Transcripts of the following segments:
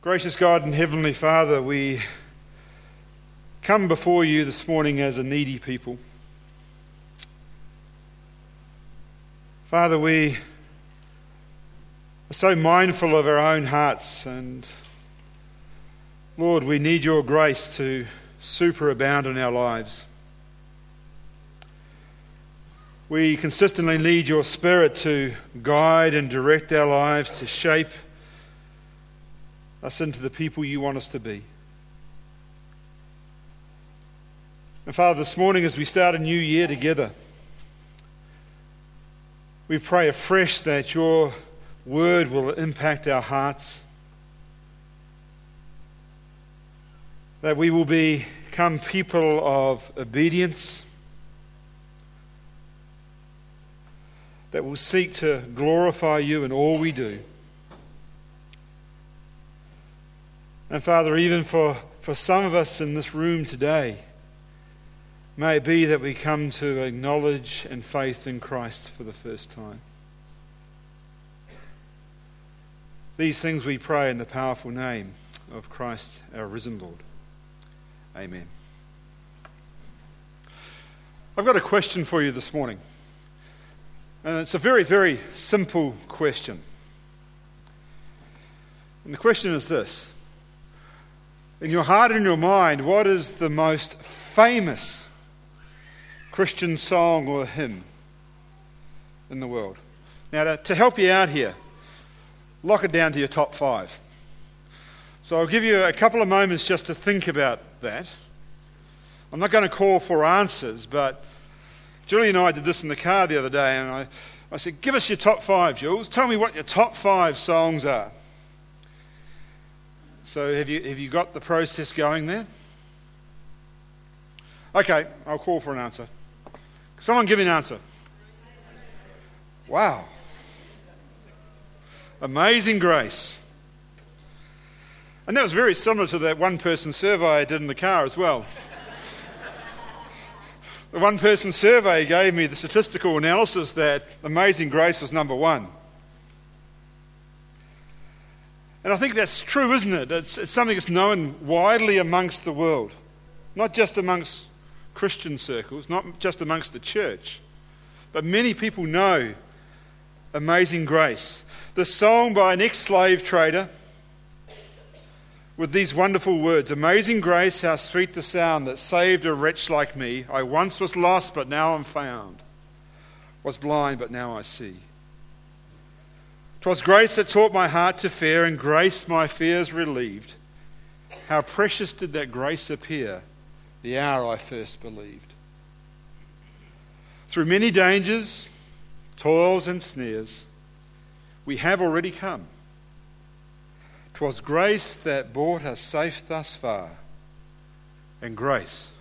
Gracious God and Heavenly Father, we come before you this morning as a needy people. Father, we are so mindful of our own hearts, and Lord, we need your grace to superabound in our lives. We consistently need your Spirit to guide and direct our lives, to shape us into the people you want us to be. And Father, this morning as we start a new year together, we pray afresh that your word will impact our hearts, that we will become people of obedience, that will seek to glorify you in all we do. And Father, even for, for some of us in this room today, may it be that we come to acknowledge and faith in Christ for the first time. These things we pray in the powerful name of Christ, our risen Lord. Amen. I've got a question for you this morning. And it's a very, very simple question. And the question is this in your heart and in your mind, what is the most famous Christian song or hymn in the world? Now, to, to help you out here, lock it down to your top five. So I'll give you a couple of moments just to think about that. I'm not going to call for answers, but Julie and I did this in the car the other day, and I, I said, Give us your top five, Jules. Tell me what your top five songs are. So, have you, have you got the process going there? Okay, I'll call for an answer. Someone give me an answer. Wow. Amazing grace. And that was very similar to that one person survey I did in the car as well. the one person survey gave me the statistical analysis that Amazing Grace was number one. And I think that's true, isn't it? It's, it's something that's known widely amongst the world, not just amongst Christian circles, not just amongst the church, but many people know Amazing Grace. The song by an ex slave trader with these wonderful words Amazing grace, how sweet the sound that saved a wretch like me. I once was lost, but now I'm found. Was blind, but now I see. 'Twas grace that taught my heart to fear, and grace my fears relieved. How precious did that grace appear the hour I first believed. Through many dangers, toils, and snares, we have already come. 'Twas grace that brought us safe thus far, and grace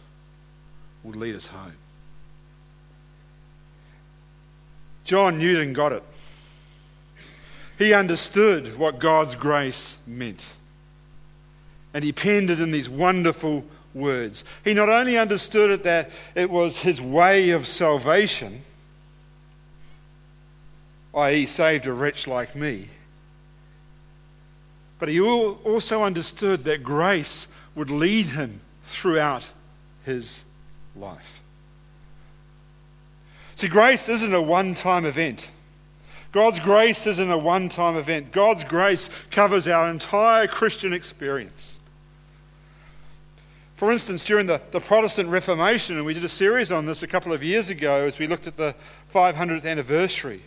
will lead us home. John Newton got it. He understood what God's grace meant. And he penned it in these wonderful words. He not only understood it that it was his way of salvation, i.e., saved a wretch like me, but he also understood that grace would lead him throughout his life. See, grace isn't a one time event. God's grace isn't a one time event, God's grace covers our entire Christian experience. For instance, during the, the Protestant Reformation, and we did a series on this a couple of years ago as we looked at the 500th anniversary,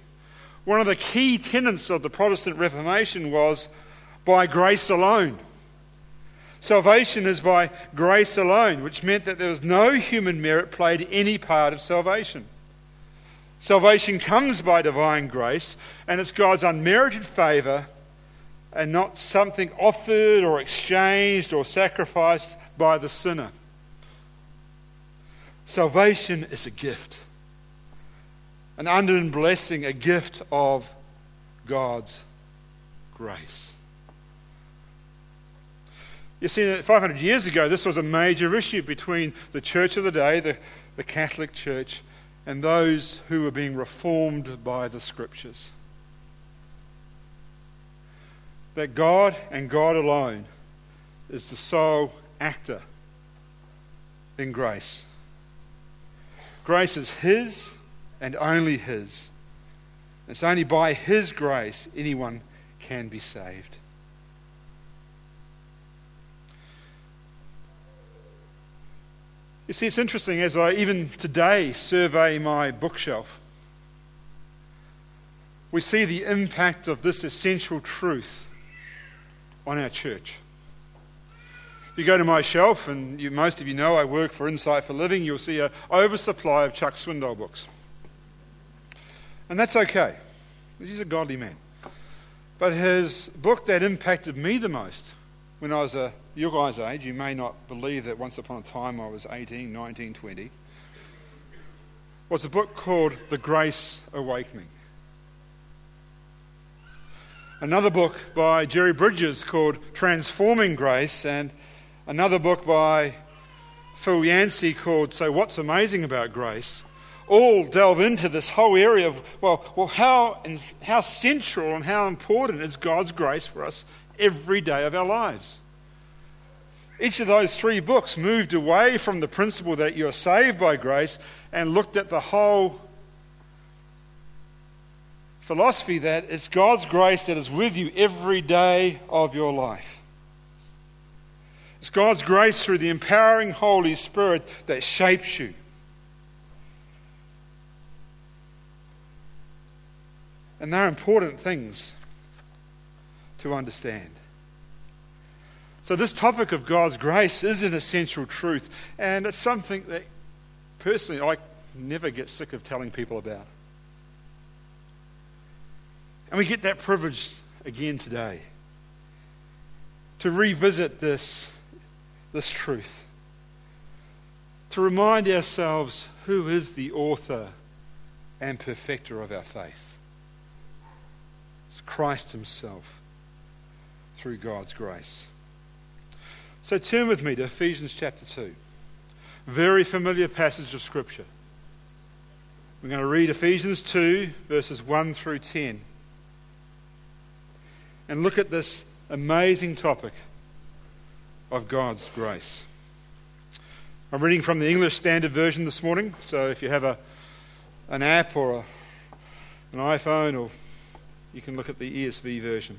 one of the key tenets of the Protestant Reformation was by grace alone. Salvation is by grace alone, which meant that there was no human merit played any part of salvation. Salvation comes by divine grace, and it's God's unmerited favour and not something offered or exchanged or sacrificed by the sinner. Salvation is a gift, an unending blessing, a gift of God's grace. You see, 500 years ago, this was a major issue between the church of the day, the, the Catholic Church, and those who were being reformed by the scriptures. that God and God alone is the sole actor in grace. Grace is His and only His. It's only by His grace anyone can be saved. You see, it's interesting as I even today survey my bookshelf, we see the impact of this essential truth on our church. If you go to my shelf, and you, most of you know I work for Insight for Living, you'll see an oversupply of Chuck Swindoll books. And that's okay. He's a godly man. But his book that impacted me the most when I was a, your guys' age, you may not believe that once upon a time I was 18, 19, 20, was a book called The Grace Awakening. Another book by Jerry Bridges called Transforming Grace, and another book by Phil Yancey called So What's Amazing About Grace all delve into this whole area of, well, well how, how central and how important is God's grace for us every day of our lives. Each of those three books moved away from the principle that you're saved by grace and looked at the whole philosophy that it's God's grace that is with you every day of your life. It's God's grace through the empowering Holy Spirit that shapes you. And they're important things to understand. So, this topic of God's grace is an essential truth, and it's something that personally I never get sick of telling people about. And we get that privilege again today to revisit this, this truth, to remind ourselves who is the author and perfecter of our faith. It's Christ Himself through God's grace. So turn with me to Ephesians chapter 2. Very familiar passage of Scripture. We're going to read Ephesians 2, verses 1 through 10, and look at this amazing topic of God's grace. I'm reading from the English Standard Version this morning, so if you have a, an app or a, an iPhone or you can look at the ESV version.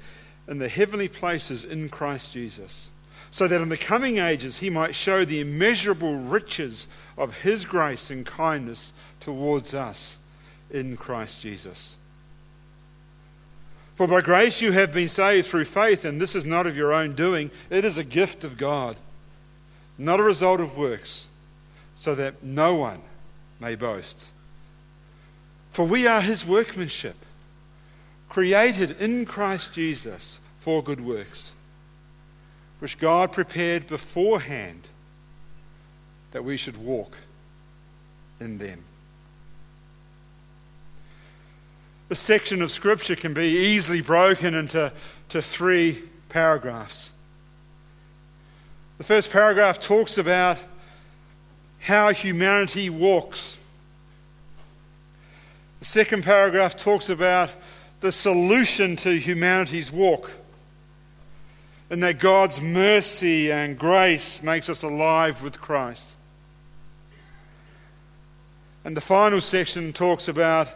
in the heavenly places in Christ Jesus, so that in the coming ages he might show the immeasurable riches of his grace and kindness towards us in Christ Jesus. For by grace you have been saved through faith, and this is not of your own doing, it is a gift of God, not a result of works, so that no one may boast. For we are his workmanship created in Christ Jesus for good works, which God prepared beforehand that we should walk in them. This section of Scripture can be easily broken into to three paragraphs. The first paragraph talks about how humanity walks. The second paragraph talks about the solution to humanity's walk. And that God's mercy and grace makes us alive with Christ. And the final section talks about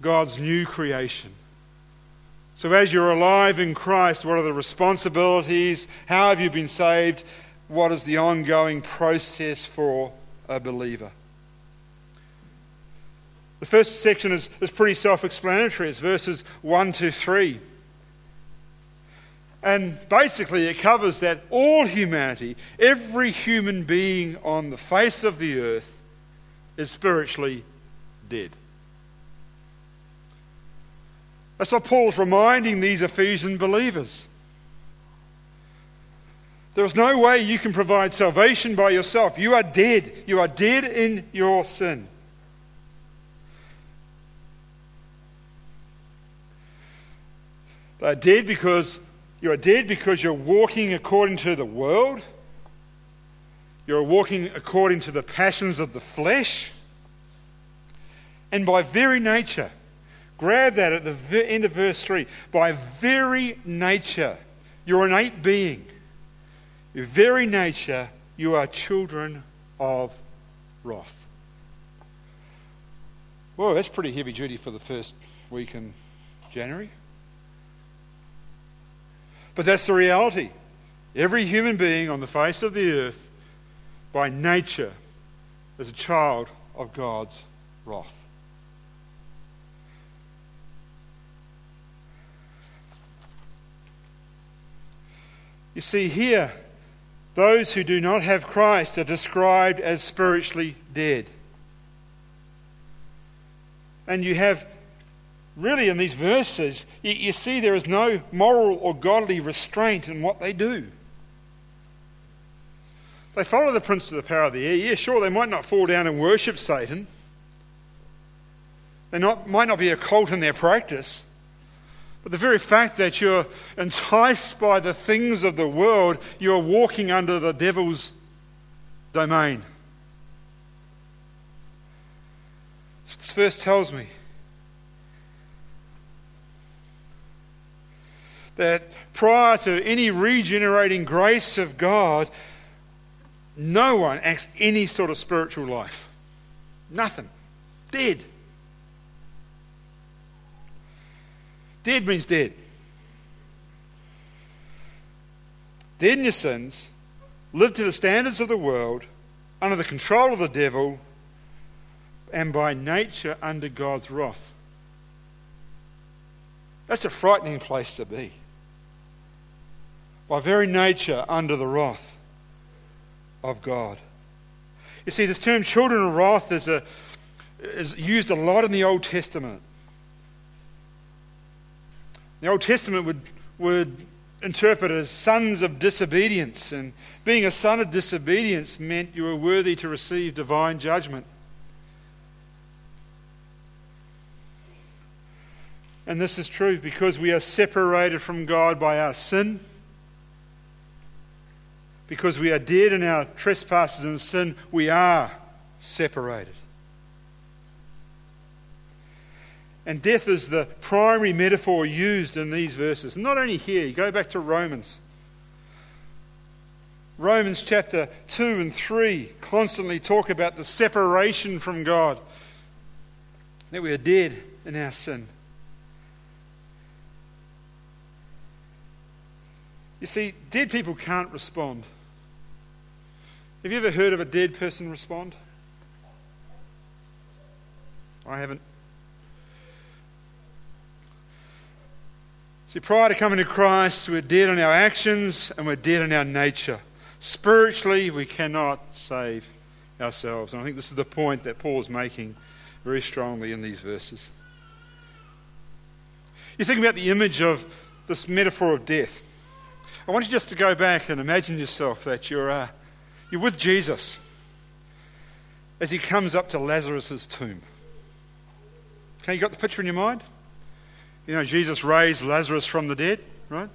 God's new creation. So, as you're alive in Christ, what are the responsibilities? How have you been saved? What is the ongoing process for a believer? The first section is, is pretty self explanatory. It's verses 1 to 3. And basically, it covers that all humanity, every human being on the face of the earth, is spiritually dead. That's what Paul's reminding these Ephesian believers. There is no way you can provide salvation by yourself. You are dead. You are dead in your sin. They are dead because you are dead because you're walking according to the world. You're walking according to the passions of the flesh. And by very nature, grab that at the end of verse 3. By very nature, your innate being, your very nature, you are children of wrath. Well, that's pretty heavy duty for the first week in January. But that's the reality. Every human being on the face of the earth, by nature, is a child of God's wrath. You see, here, those who do not have Christ are described as spiritually dead. And you have, really, in these verses, you, you see there is no moral or godly restraint in what they do. They follow the prince of the power of the air. Yeah, sure, they might not fall down and worship Satan. They not, might not be a cult in their practice. But the very fact that you're enticed by the things of the world, you're walking under the devil's domain. This verse tells me that prior to any regenerating grace of God, no one acts any sort of spiritual life. Nothing. Dead. Dead means dead. Dead in your sins, live to the standards of the world, under the control of the devil, and by nature under God's wrath. That's a frightening place to be. By very nature, under the wrath of God. You see, this term children of wrath is, a, is used a lot in the Old Testament. The Old Testament would, would interpret as sons of disobedience, and being a son of disobedience meant you were worthy to receive divine judgment. And this is true because we are separated from God by our sin. Because we are dead in our trespasses and sin, we are separated. And death is the primary metaphor used in these verses. Not only here, you go back to Romans. Romans chapter 2 and 3 constantly talk about the separation from God, that we are dead in our sin. You see, dead people can't respond. Have you ever heard of a dead person respond? I haven't. See, prior to coming to Christ, we're dead in our actions and we're dead in our nature. Spiritually, we cannot save ourselves. And I think this is the point that Paul is making very strongly in these verses. You think about the image of this metaphor of death. I want you just to go back and imagine yourself that you're, uh, you're with Jesus as he comes up to Lazarus' tomb. Okay, you got the picture in your mind? You know, Jesus raised Lazarus from the dead, right?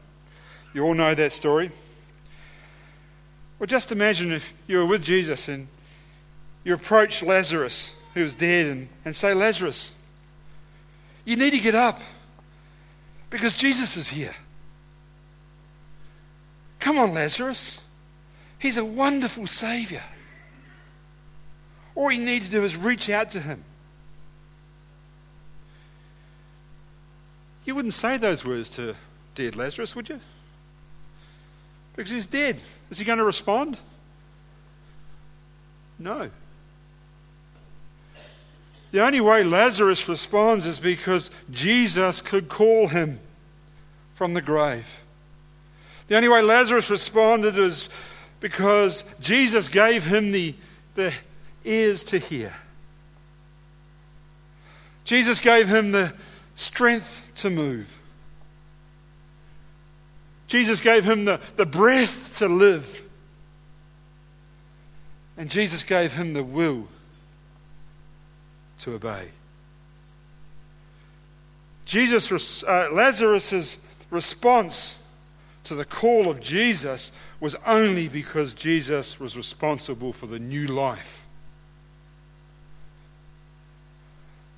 You all know that story. Well, just imagine if you were with Jesus and you approach Lazarus, who was dead, and, and say, Lazarus, you need to get up because Jesus is here. Come on, Lazarus. He's a wonderful Savior. All you need to do is reach out to him. You wouldn't say those words to dead Lazarus, would you? Because he's dead. Is he going to respond? No. The only way Lazarus responds is because Jesus could call him from the grave. The only way Lazarus responded is because Jesus gave him the, the ears to hear. Jesus gave him the strength to move. Jesus gave him the, the breath to live. And Jesus gave him the will to obey. Jesus, uh, Lazarus' response to the call of Jesus was only because Jesus was responsible for the new life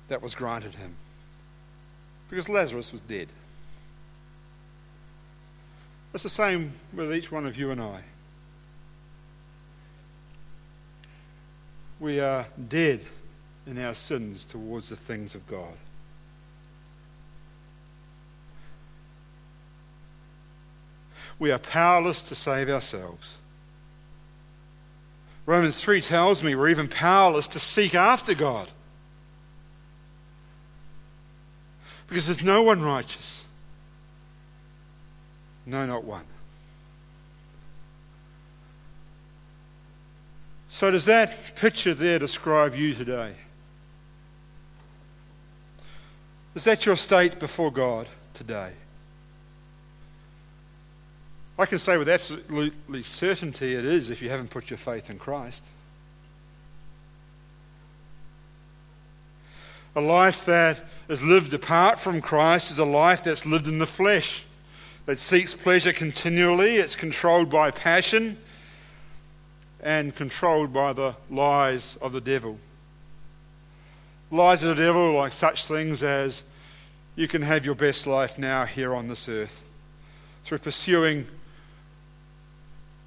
that was granted him. Because Lazarus was dead. It's the same with each one of you and I. We are dead in our sins towards the things of God. We are powerless to save ourselves. Romans 3 tells me we're even powerless to seek after God. Because there's no one righteous. No, not one. So, does that picture there describe you today? Is that your state before God today? I can say with absolutely certainty it is if you haven't put your faith in Christ. A life that is lived apart from Christ is a life that's lived in the flesh, that seeks pleasure continually, it's controlled by passion and controlled by the lies of the devil. Lies of the devil, like such things as you can have your best life now here on this earth through pursuing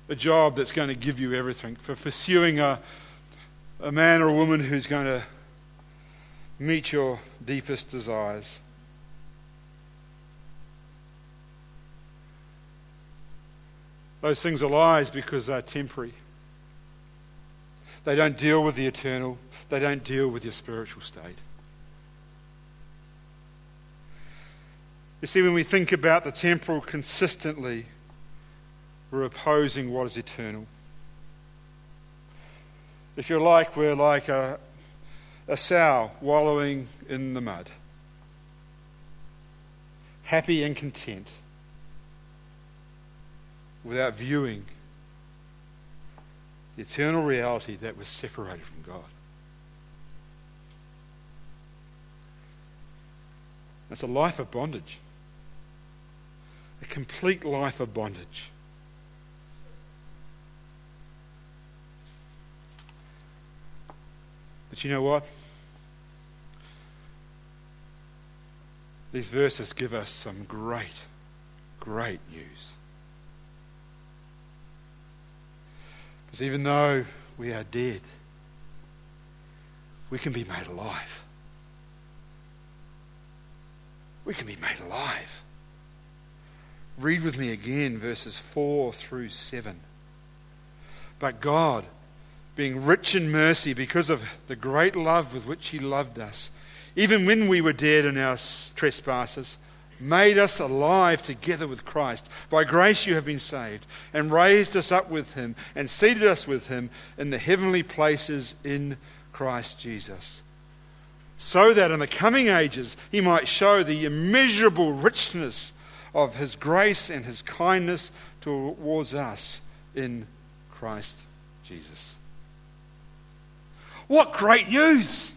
a job that's going to give you everything, for pursuing a, a man or a woman who's going to meet your deepest desires. Those things are lies because they're temporary. They don't deal with the eternal, they don't deal with your spiritual state. You see, when we think about the temporal consistently, we're opposing what is eternal. If you're like, we're like a, a sow wallowing in the mud, happy and content, without viewing the eternal reality that was separated from God. It's a life of bondage, a complete life of bondage. But you know what? These verses give us some great, great news. Because even though we are dead, we can be made alive. We can be made alive. Read with me again verses 4 through 7. But God, being rich in mercy because of the great love with which He loved us, even when we were dead in our trespasses, made us alive together with Christ. By grace you have been saved, and raised us up with Him, and seated us with Him in the heavenly places in Christ Jesus. So that in the coming ages He might show the immeasurable richness of His grace and His kindness towards us in Christ Jesus. What great news!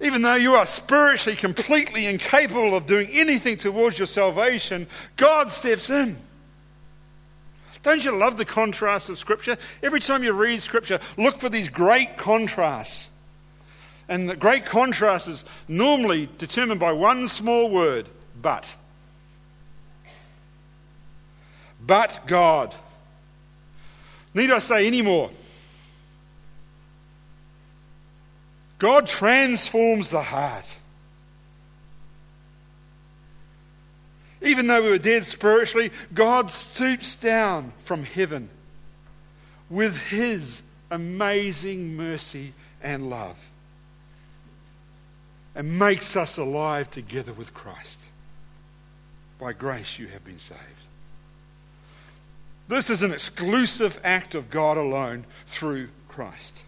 Even though you are spiritually completely incapable of doing anything towards your salvation, God steps in. Don't you love the contrast of Scripture? Every time you read Scripture, look for these great contrasts. And the great contrast is normally determined by one small word but. But God. Need I say any more? God transforms the heart. Even though we were dead spiritually, God stoops down from heaven with his amazing mercy and love and makes us alive together with Christ. By grace you have been saved. This is an exclusive act of God alone through Christ.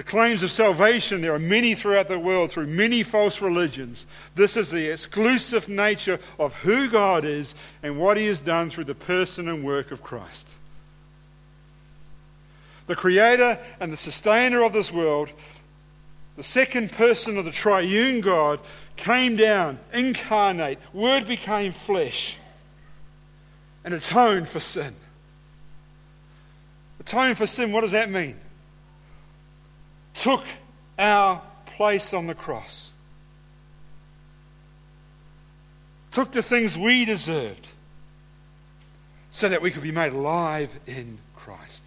The claims of salvation, there are many throughout the world through many false religions. This is the exclusive nature of who God is and what He has done through the person and work of Christ. The Creator and the Sustainer of this world, the second person of the triune God, came down, incarnate, Word became flesh, and atoned for sin. Atone for sin, what does that mean? took our place on the cross, took the things we deserved so that we could be made alive in Christ.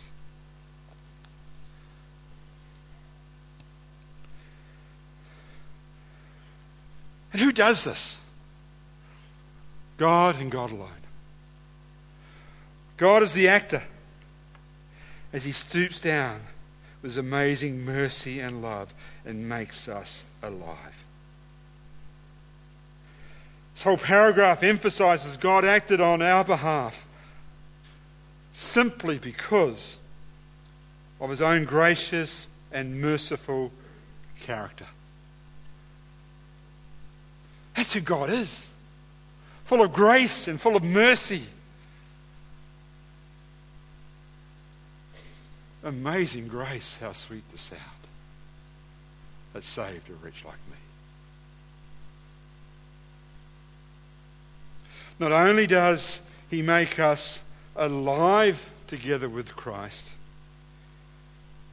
And who does this? God and God alone. God is the actor as he stoops down with his amazing mercy and love and makes us alive. This whole paragraph emphasizes God acted on our behalf simply because of his own gracious and merciful character. That's who God is full of grace and full of mercy Amazing grace, how sweet the sound that saved a wretch like me. Not only does he make us alive together with Christ,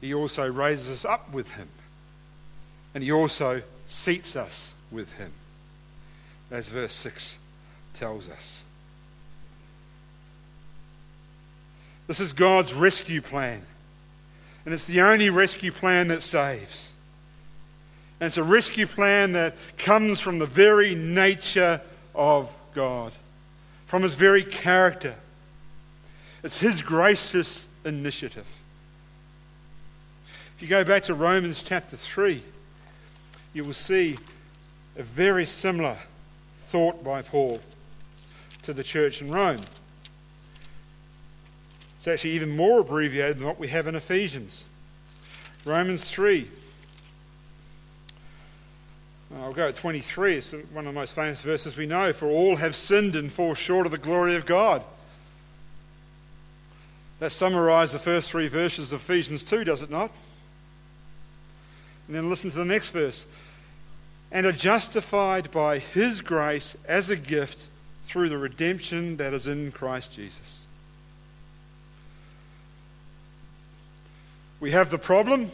he also raises us up with him. And he also seats us with him, as verse 6 tells us. This is God's rescue plan. And it's the only rescue plan that saves. And it's a rescue plan that comes from the very nature of God, from his very character. It's his gracious initiative. If you go back to Romans chapter 3, you will see a very similar thought by Paul to the church in Rome. It's actually even more abbreviated than what we have in Ephesians. Romans 3. Uh, I'll go at 23. It's one of the most famous verses we know. For all have sinned and fall short of the glory of God. That summarizes the first three verses of Ephesians 2, does it not? And then listen to the next verse. And are justified by his grace as a gift through the redemption that is in Christ Jesus. We have the problem.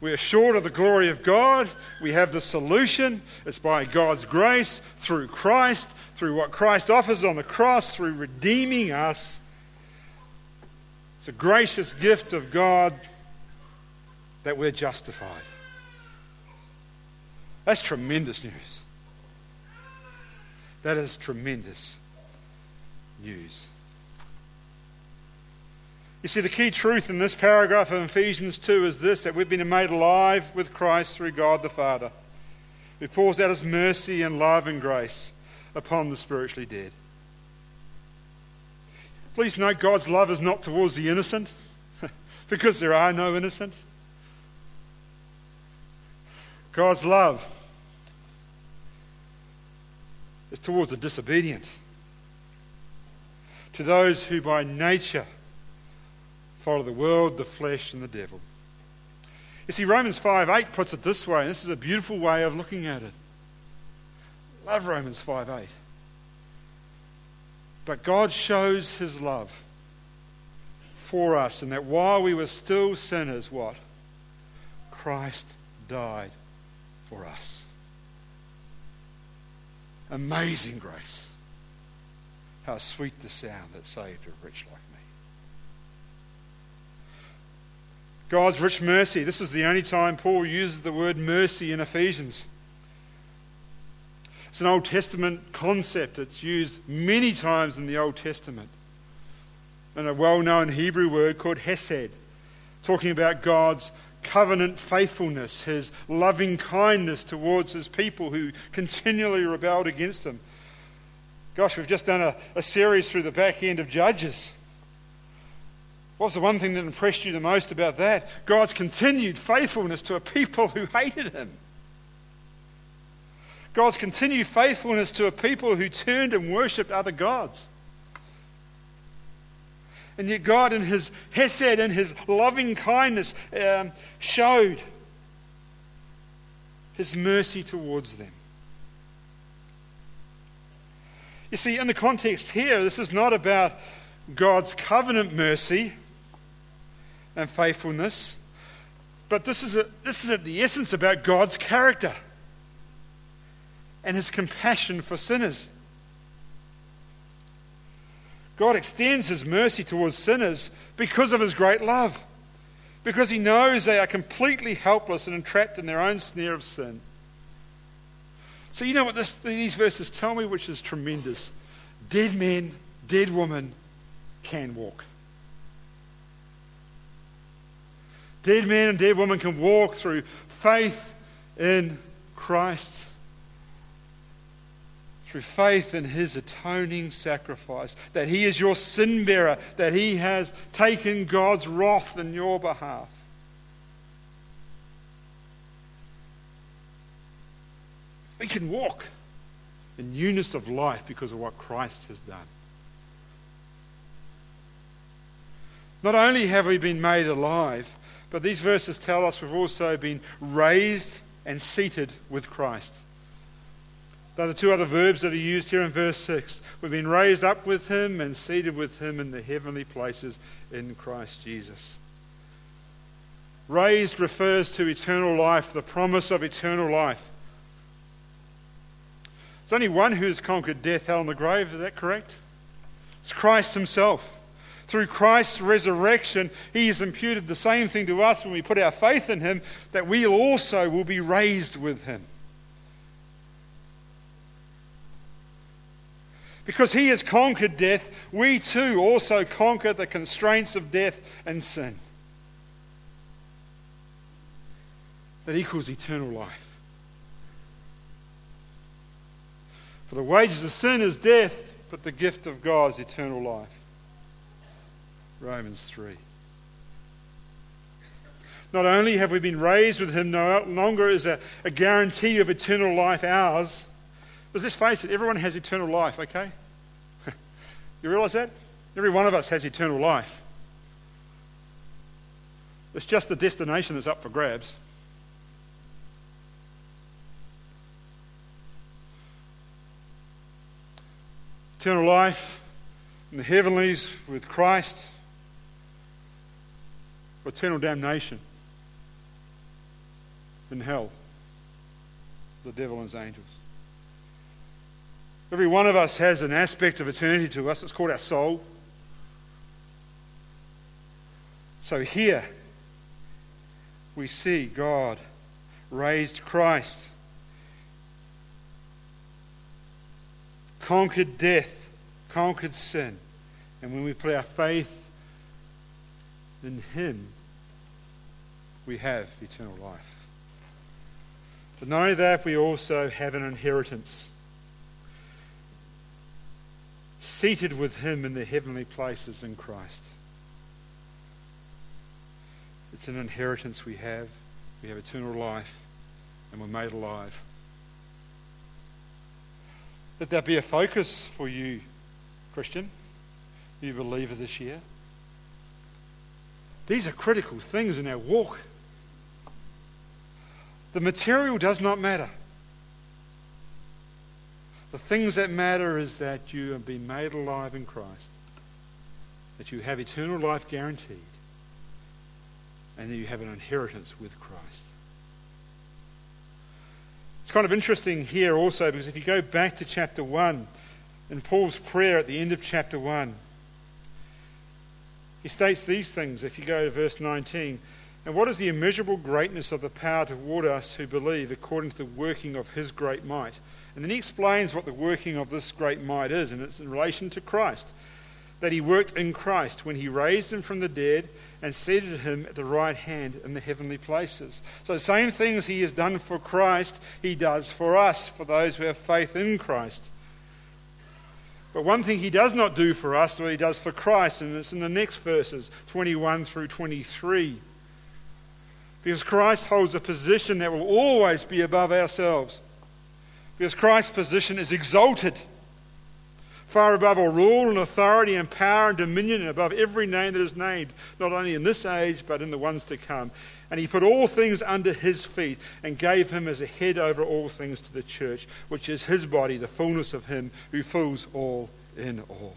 We are short of the glory of God. We have the solution. It's by God's grace, through Christ, through what Christ offers on the cross, through redeeming us. It's a gracious gift of God that we're justified. That's tremendous news. That is tremendous news. You see, the key truth in this paragraph of Ephesians 2 is this that we've been made alive with Christ through God the Father, who pours out his mercy and love and grace upon the spiritually dead. Please note God's love is not towards the innocent, because there are no innocent. God's love is towards the disobedient, to those who by nature follow the world, the flesh, and the devil. You see, Romans 5 8 puts it this way, and this is a beautiful way of looking at it. Love Romans 5 8. But God shows his love for us, and that while we were still sinners, what? Christ died for us. Amazing grace. How sweet the sound that saved a rich me. God's rich mercy. This is the only time Paul uses the word mercy in Ephesians. It's an Old Testament concept. It's used many times in the Old Testament. And a well known Hebrew word called hesed, talking about God's covenant faithfulness, his loving kindness towards his people who continually rebelled against him. Gosh, we've just done a, a series through the back end of Judges. What's the one thing that impressed you the most about that? God's continued faithfulness to a people who hated him. God's continued faithfulness to a people who turned and worshipped other gods. And yet, God, in His Hesed and His loving kindness, um, showed His mercy towards them. You see, in the context here, this is not about God's covenant mercy and faithfulness, but this is, a, this is at the essence about God's character and his compassion for sinners. God extends his mercy towards sinners because of his great love, because he knows they are completely helpless and entrapped in their own snare of sin. So, you know what this, these verses tell me, which is tremendous? Dead men, dead women can walk. Dead men and dead women can walk through faith in Christ through faith in his atoning sacrifice, that he is your sin bearer, that he has taken God's wrath in your behalf. We can walk in newness of life because of what Christ has done. Not only have we been made alive, but these verses tell us we've also been raised and seated with Christ. They're the two other verbs that are used here in verse 6. We've been raised up with him and seated with him in the heavenly places in Christ Jesus. Raised refers to eternal life, the promise of eternal life. There's only one who has conquered death, hell, and the grave. Is that correct? It's Christ himself. Through Christ's resurrection, he has imputed the same thing to us when we put our faith in him, that we also will be raised with him. Because he has conquered death, we too also conquer the constraints of death and sin. That equals eternal life. For the wages of sin is death, but the gift of God is eternal life. Romans 3. Not only have we been raised with him, no longer is a, a guarantee of eternal life ours. But let's face it, everyone has eternal life, okay? You realize that? Every one of us has eternal life. It's just the destination that's up for grabs. Eternal life in the heavenlies with Christ, or eternal damnation in hell, the devil and his angels. Every one of us has an aspect of eternity to us. It's called our soul. So here we see God raised Christ, conquered death, conquered sin. And when we put our faith in Him, we have eternal life. But not only that, we also have an inheritance seated with him in the heavenly places in Christ. It's an inheritance we have. We have eternal life, and we're made alive. Let that be a focus for you, Christian, you believer this year. These are critical things in our walk. The material does not matter. The things that matter is that you have been made alive in Christ, that you have eternal life guaranteed, and that you have an inheritance with Christ. It's kind of interesting here also because if you go back to chapter 1, in Paul's prayer at the end of chapter 1, he states these things. If you go to verse 19, And what is the immeasurable greatness of the power toward us who believe according to the working of his great might? And then he explains what the working of this great might is, and it's in relation to Christ. That he worked in Christ when he raised him from the dead and seated him at the right hand in the heavenly places. So, the same things he has done for Christ, he does for us, for those who have faith in Christ. But one thing he does not do for us, what he does for Christ, and it's in the next verses, 21 through 23. Because Christ holds a position that will always be above ourselves. Because Christ's position is exalted, far above all rule and authority and power and dominion, and above every name that is named, not only in this age, but in the ones to come. And he put all things under his feet and gave him as a head over all things to the church, which is his body, the fullness of him who fills all in all.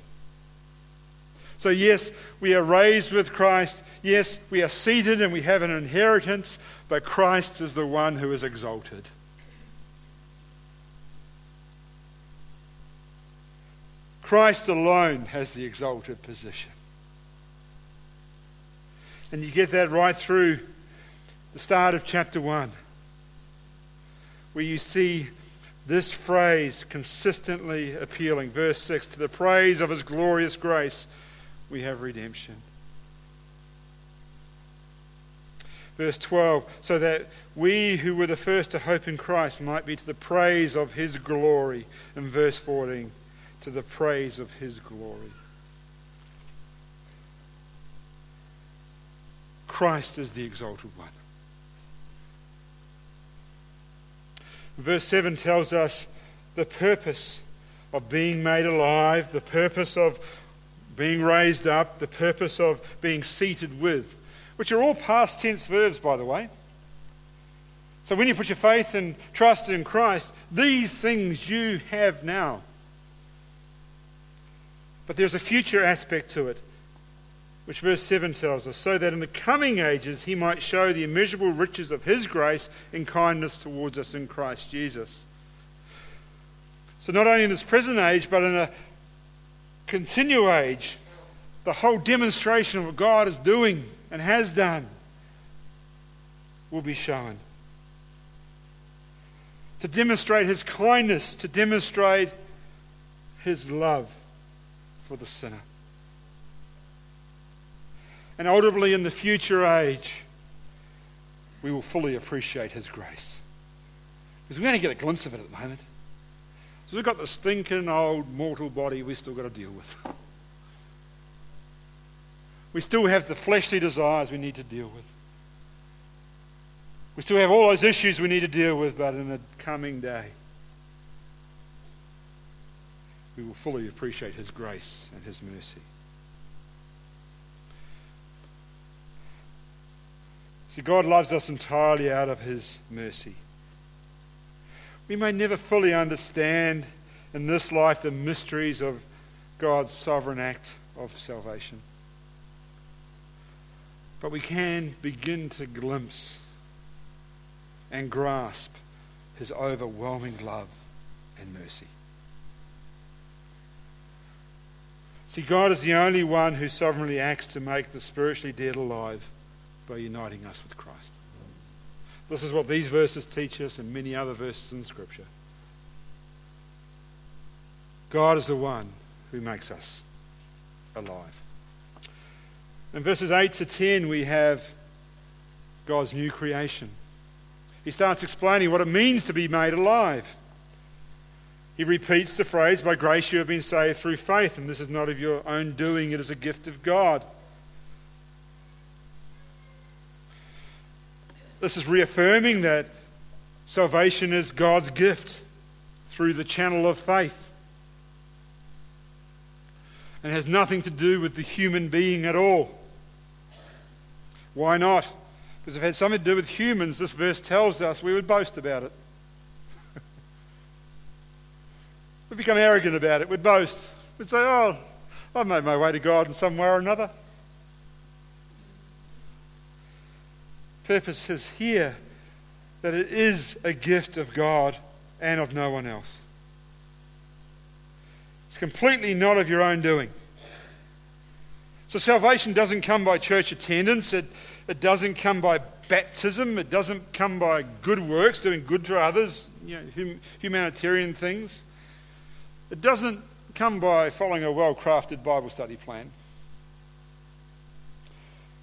So, yes, we are raised with Christ. Yes, we are seated and we have an inheritance, but Christ is the one who is exalted. Christ alone has the exalted position. And you get that right through the start of chapter 1, where you see this phrase consistently appealing. Verse 6 To the praise of his glorious grace, we have redemption. Verse 12 So that we who were the first to hope in Christ might be to the praise of his glory. And verse 14 To the praise of his glory. Christ is the exalted one. Verse 7 tells us the purpose of being made alive, the purpose of being raised up, the purpose of being seated with, which are all past tense verbs, by the way. So when you put your faith and trust in Christ, these things you have now. But there's a future aspect to it which verse 7 tells us, so that in the coming ages he might show the immeasurable riches of his grace and kindness towards us in Christ Jesus. So, not only in this present age, but in a continual age, the whole demonstration of what God is doing and has done will be shown. To demonstrate his kindness, to demonstrate his love for the sinner and ultimately in the future age, we will fully appreciate His grace. Because we only get a glimpse of it at the moment. So we've got the stinking old mortal body we've still got to deal with. We still have the fleshly desires we need to deal with. We still have all those issues we need to deal with, but in the coming day, we will fully appreciate His grace and His mercy. See, God loves us entirely out of His mercy. We may never fully understand in this life the mysteries of God's sovereign act of salvation. But we can begin to glimpse and grasp His overwhelming love and mercy. See, God is the only one who sovereignly acts to make the spiritually dead alive by uniting us with Christ. This is what these verses teach us and many other verses in Scripture. God is the one who makes us alive. In verses 8 to 10, we have God's new creation. He starts explaining what it means to be made alive. He repeats the phrase, By grace you have been saved through faith, and this is not of your own doing, it is a gift of God. This is reaffirming that salvation is God's gift through the channel of faith. And has nothing to do with the human being at all. Why not? Because if it had something to do with humans, this verse tells us we would boast about it. We'd become arrogant about it. We'd boast. We'd say, oh, I've made my way to God in some way or another. purpose is here that it is a gift of God and of no one else. It's completely not of your own doing. So salvation doesn't come by church attendance, it, it doesn't come by baptism, it doesn't come by good works, doing good to others, you know, hum, humanitarian things. It doesn't come by following a well crafted Bible study plan.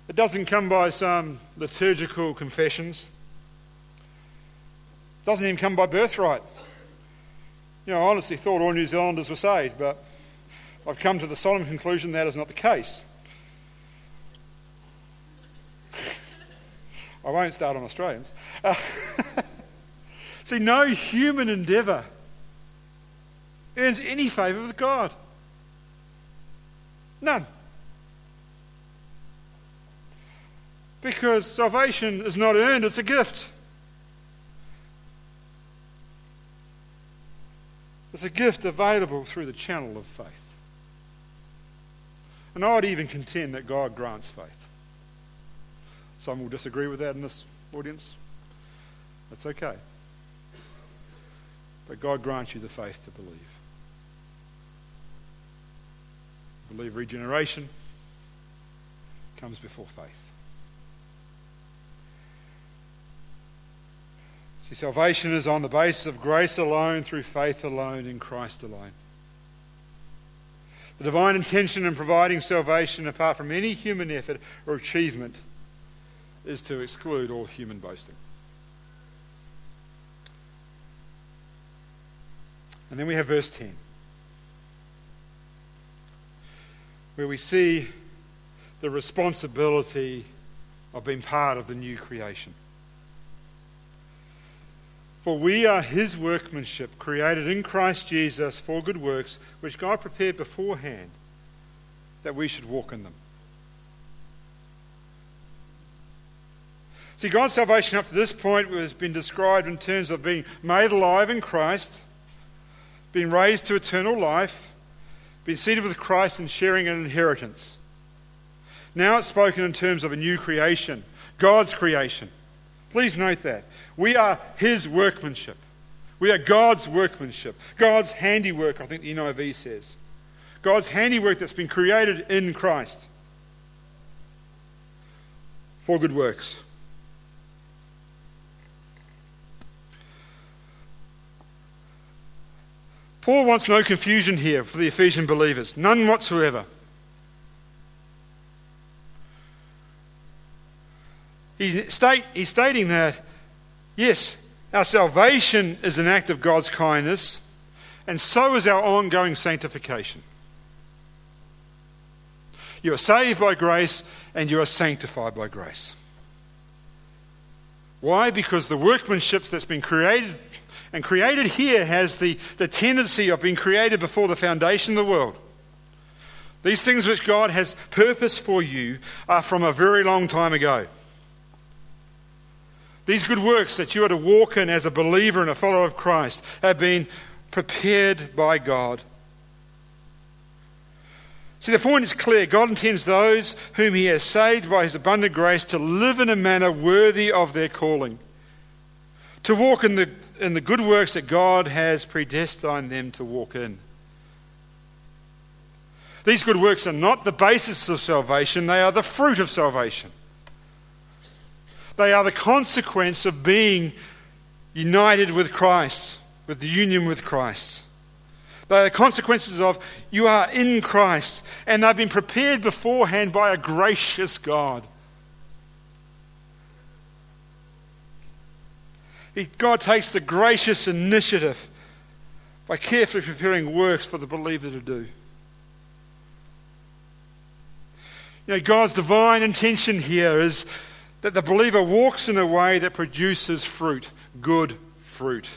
It doesn't come by some liturgical confessions. It doesn't even come by birthright. You know, I honestly thought all New Zealanders were saved, but I've come to the solemn conclusion that is not the case. I won't start on Australians. Uh, see, no human endeavour earns any favour with God. None. Because salvation is not earned, it's a gift. It's a gift available through the channel of faith. And I would even contend that God grants faith. Some will disagree with that in this audience. That's okay. But God grants you the faith to believe. Believe regeneration comes before faith. See, salvation is on the basis of grace alone, through faith alone, in Christ alone. The divine intention in providing salvation, apart from any human effort or achievement, is to exclude all human boasting. And then we have verse 10, where we see the responsibility of being part of the new creation. For we are his workmanship, created in Christ Jesus for good works, which God prepared beforehand that we should walk in them. See, God's salvation up to this point has been described in terms of being made alive in Christ, being raised to eternal life, being seated with Christ and sharing an inheritance. Now it's spoken in terms of a new creation, God's creation. Please note that. We are His workmanship. We are God's workmanship, God's handiwork, I think the NIV says. God's handiwork that's been created in Christ for good works. Paul wants no confusion here for the Ephesian believers, none whatsoever. He's, state, he's stating that, yes, our salvation is an act of God's kindness, and so is our ongoing sanctification. You are saved by grace, and you are sanctified by grace. Why? Because the workmanship that's been created and created here has the, the tendency of being created before the foundation of the world. These things which God has purpose for you are from a very long time ago. These good works that you are to walk in as a believer and a follower of Christ have been prepared by God. See, the point is clear. God intends those whom He has saved by His abundant grace to live in a manner worthy of their calling to walk in the, in the good works that God has predestined them to walk in. These good works are not the basis of salvation, they are the fruit of salvation. They are the consequence of being united with Christ, with the union with Christ. They are the consequences of you are in Christ, and they've been prepared beforehand by a gracious God. God takes the gracious initiative by carefully preparing works for the believer to do. You know, God's divine intention here is that the believer walks in a way that produces fruit, good fruit.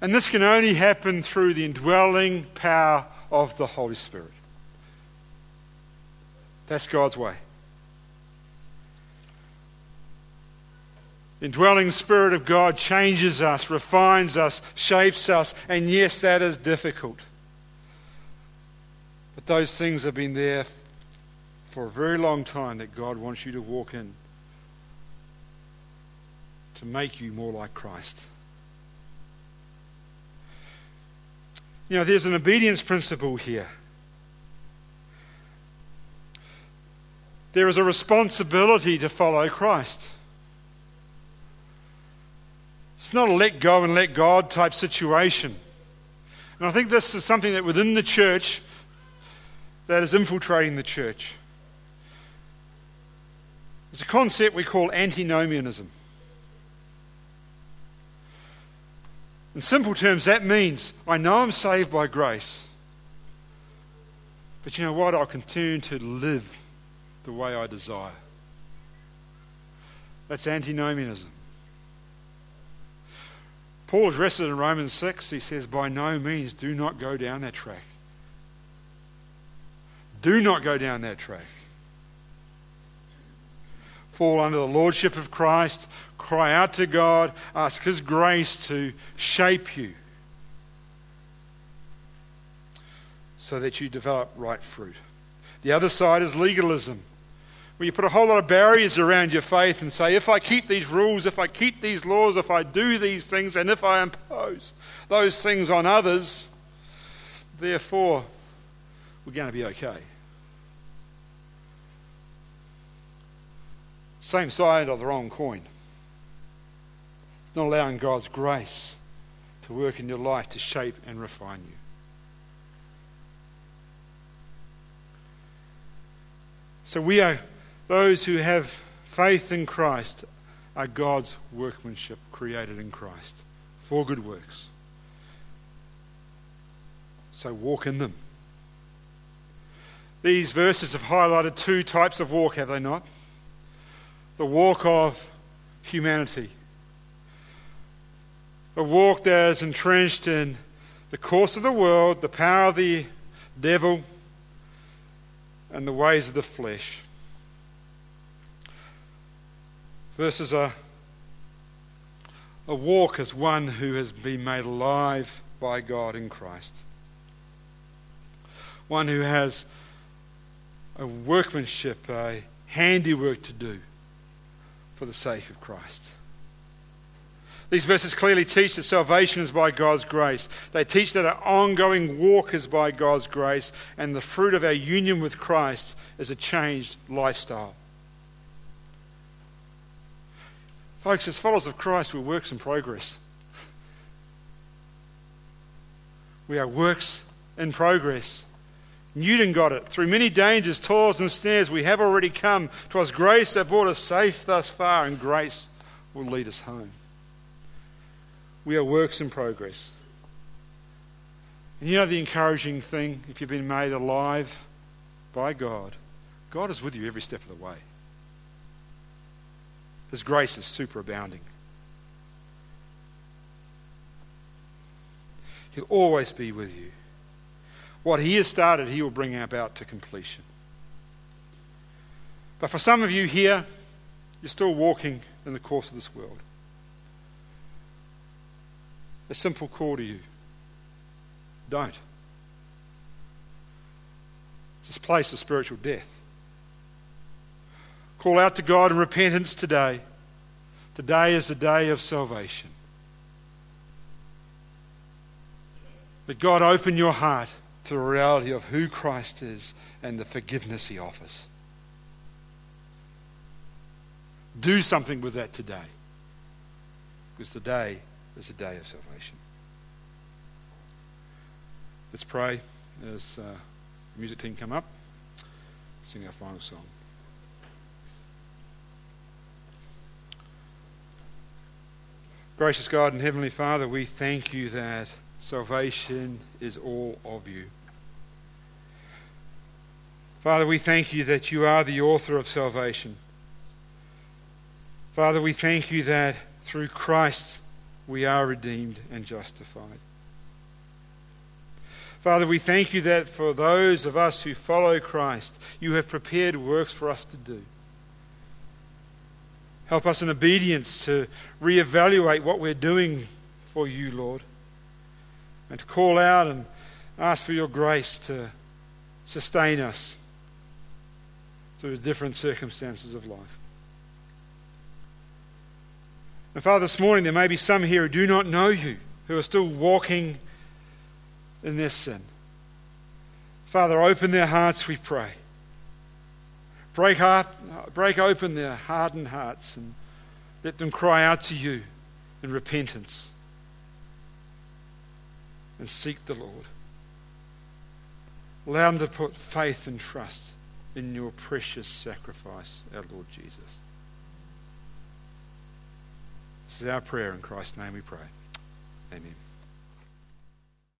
And this can only happen through the indwelling power of the Holy Spirit. That's God's way. Indwelling Spirit of God changes us, refines us, shapes us, and yes, that is difficult. But those things have been there for a very long time that God wants you to walk in to make you more like Christ. You know, there's an obedience principle here. there is a responsibility to follow Christ. It's not a let go and let God type situation. And I think this is something that within the church that is infiltrating the church. It's a concept we call antinomianism. In simple terms, that means I know I'm saved by grace, but you know what? I'll continue to live the way I desire. That's antinomianism. Paul addresses it in Romans 6. He says, By no means do not go down that track. Do not go down that track. Fall under the lordship of Christ, cry out to God, ask His grace to shape you so that you develop right fruit. The other side is legalism, where you put a whole lot of barriers around your faith and say, if I keep these rules, if I keep these laws, if I do these things, and if I impose those things on others, therefore, we're going to be okay. Same side of the wrong coin. It's not allowing God's grace to work in your life to shape and refine you. So we are those who have faith in Christ are God's workmanship created in Christ for good works. So walk in them. These verses have highlighted two types of walk, have they not? the walk of humanity. A walk that is entrenched in the course of the world, the power of the devil, and the ways of the flesh. Versus a, a walk as one who has been made alive by God in Christ. One who has a workmanship, a handiwork to do for the sake of Christ. These verses clearly teach that salvation is by God's grace. They teach that our ongoing walk is by God's grace, and the fruit of our union with Christ is a changed lifestyle. Folks, as followers of Christ, we're works in progress. We are works in progress. Newton got it. Through many dangers, toils, and snares, we have already come. 'Twas grace that brought us safe thus far, and grace will lead us home. We are works in progress. And you know the encouraging thing, if you've been made alive by God, God is with you every step of the way. His grace is superabounding. He'll always be with you. What He has started, He will bring about to completion. But for some of you here, you're still walking in the course of this world. A simple call to you don't. This place of spiritual death. Call out to God in repentance today. Today is the day of salvation. Let God open your heart to the reality of who Christ is and the forgiveness he offers. Do something with that today. Because today is the day of salvation. Let's pray as uh, the music team come up, sing our final song. Gracious God and Heavenly Father, we thank you that salvation is all of you. Father, we thank you that you are the author of salvation. Father, we thank you that through Christ we are redeemed and justified. Father, we thank you that for those of us who follow Christ, you have prepared works for us to do. Help us in obedience to reevaluate what we're doing for you, Lord, and to call out and ask for your grace to sustain us through the different circumstances of life. And Father, this morning there may be some here who do not know you, who are still walking in their sin. Father, open their hearts, we pray. Break, heart, break open their hardened hearts and let them cry out to you in repentance and seek the Lord. Allow them to put faith and trust in your precious sacrifice, our Lord Jesus. This is our prayer in Christ's name we pray. Amen.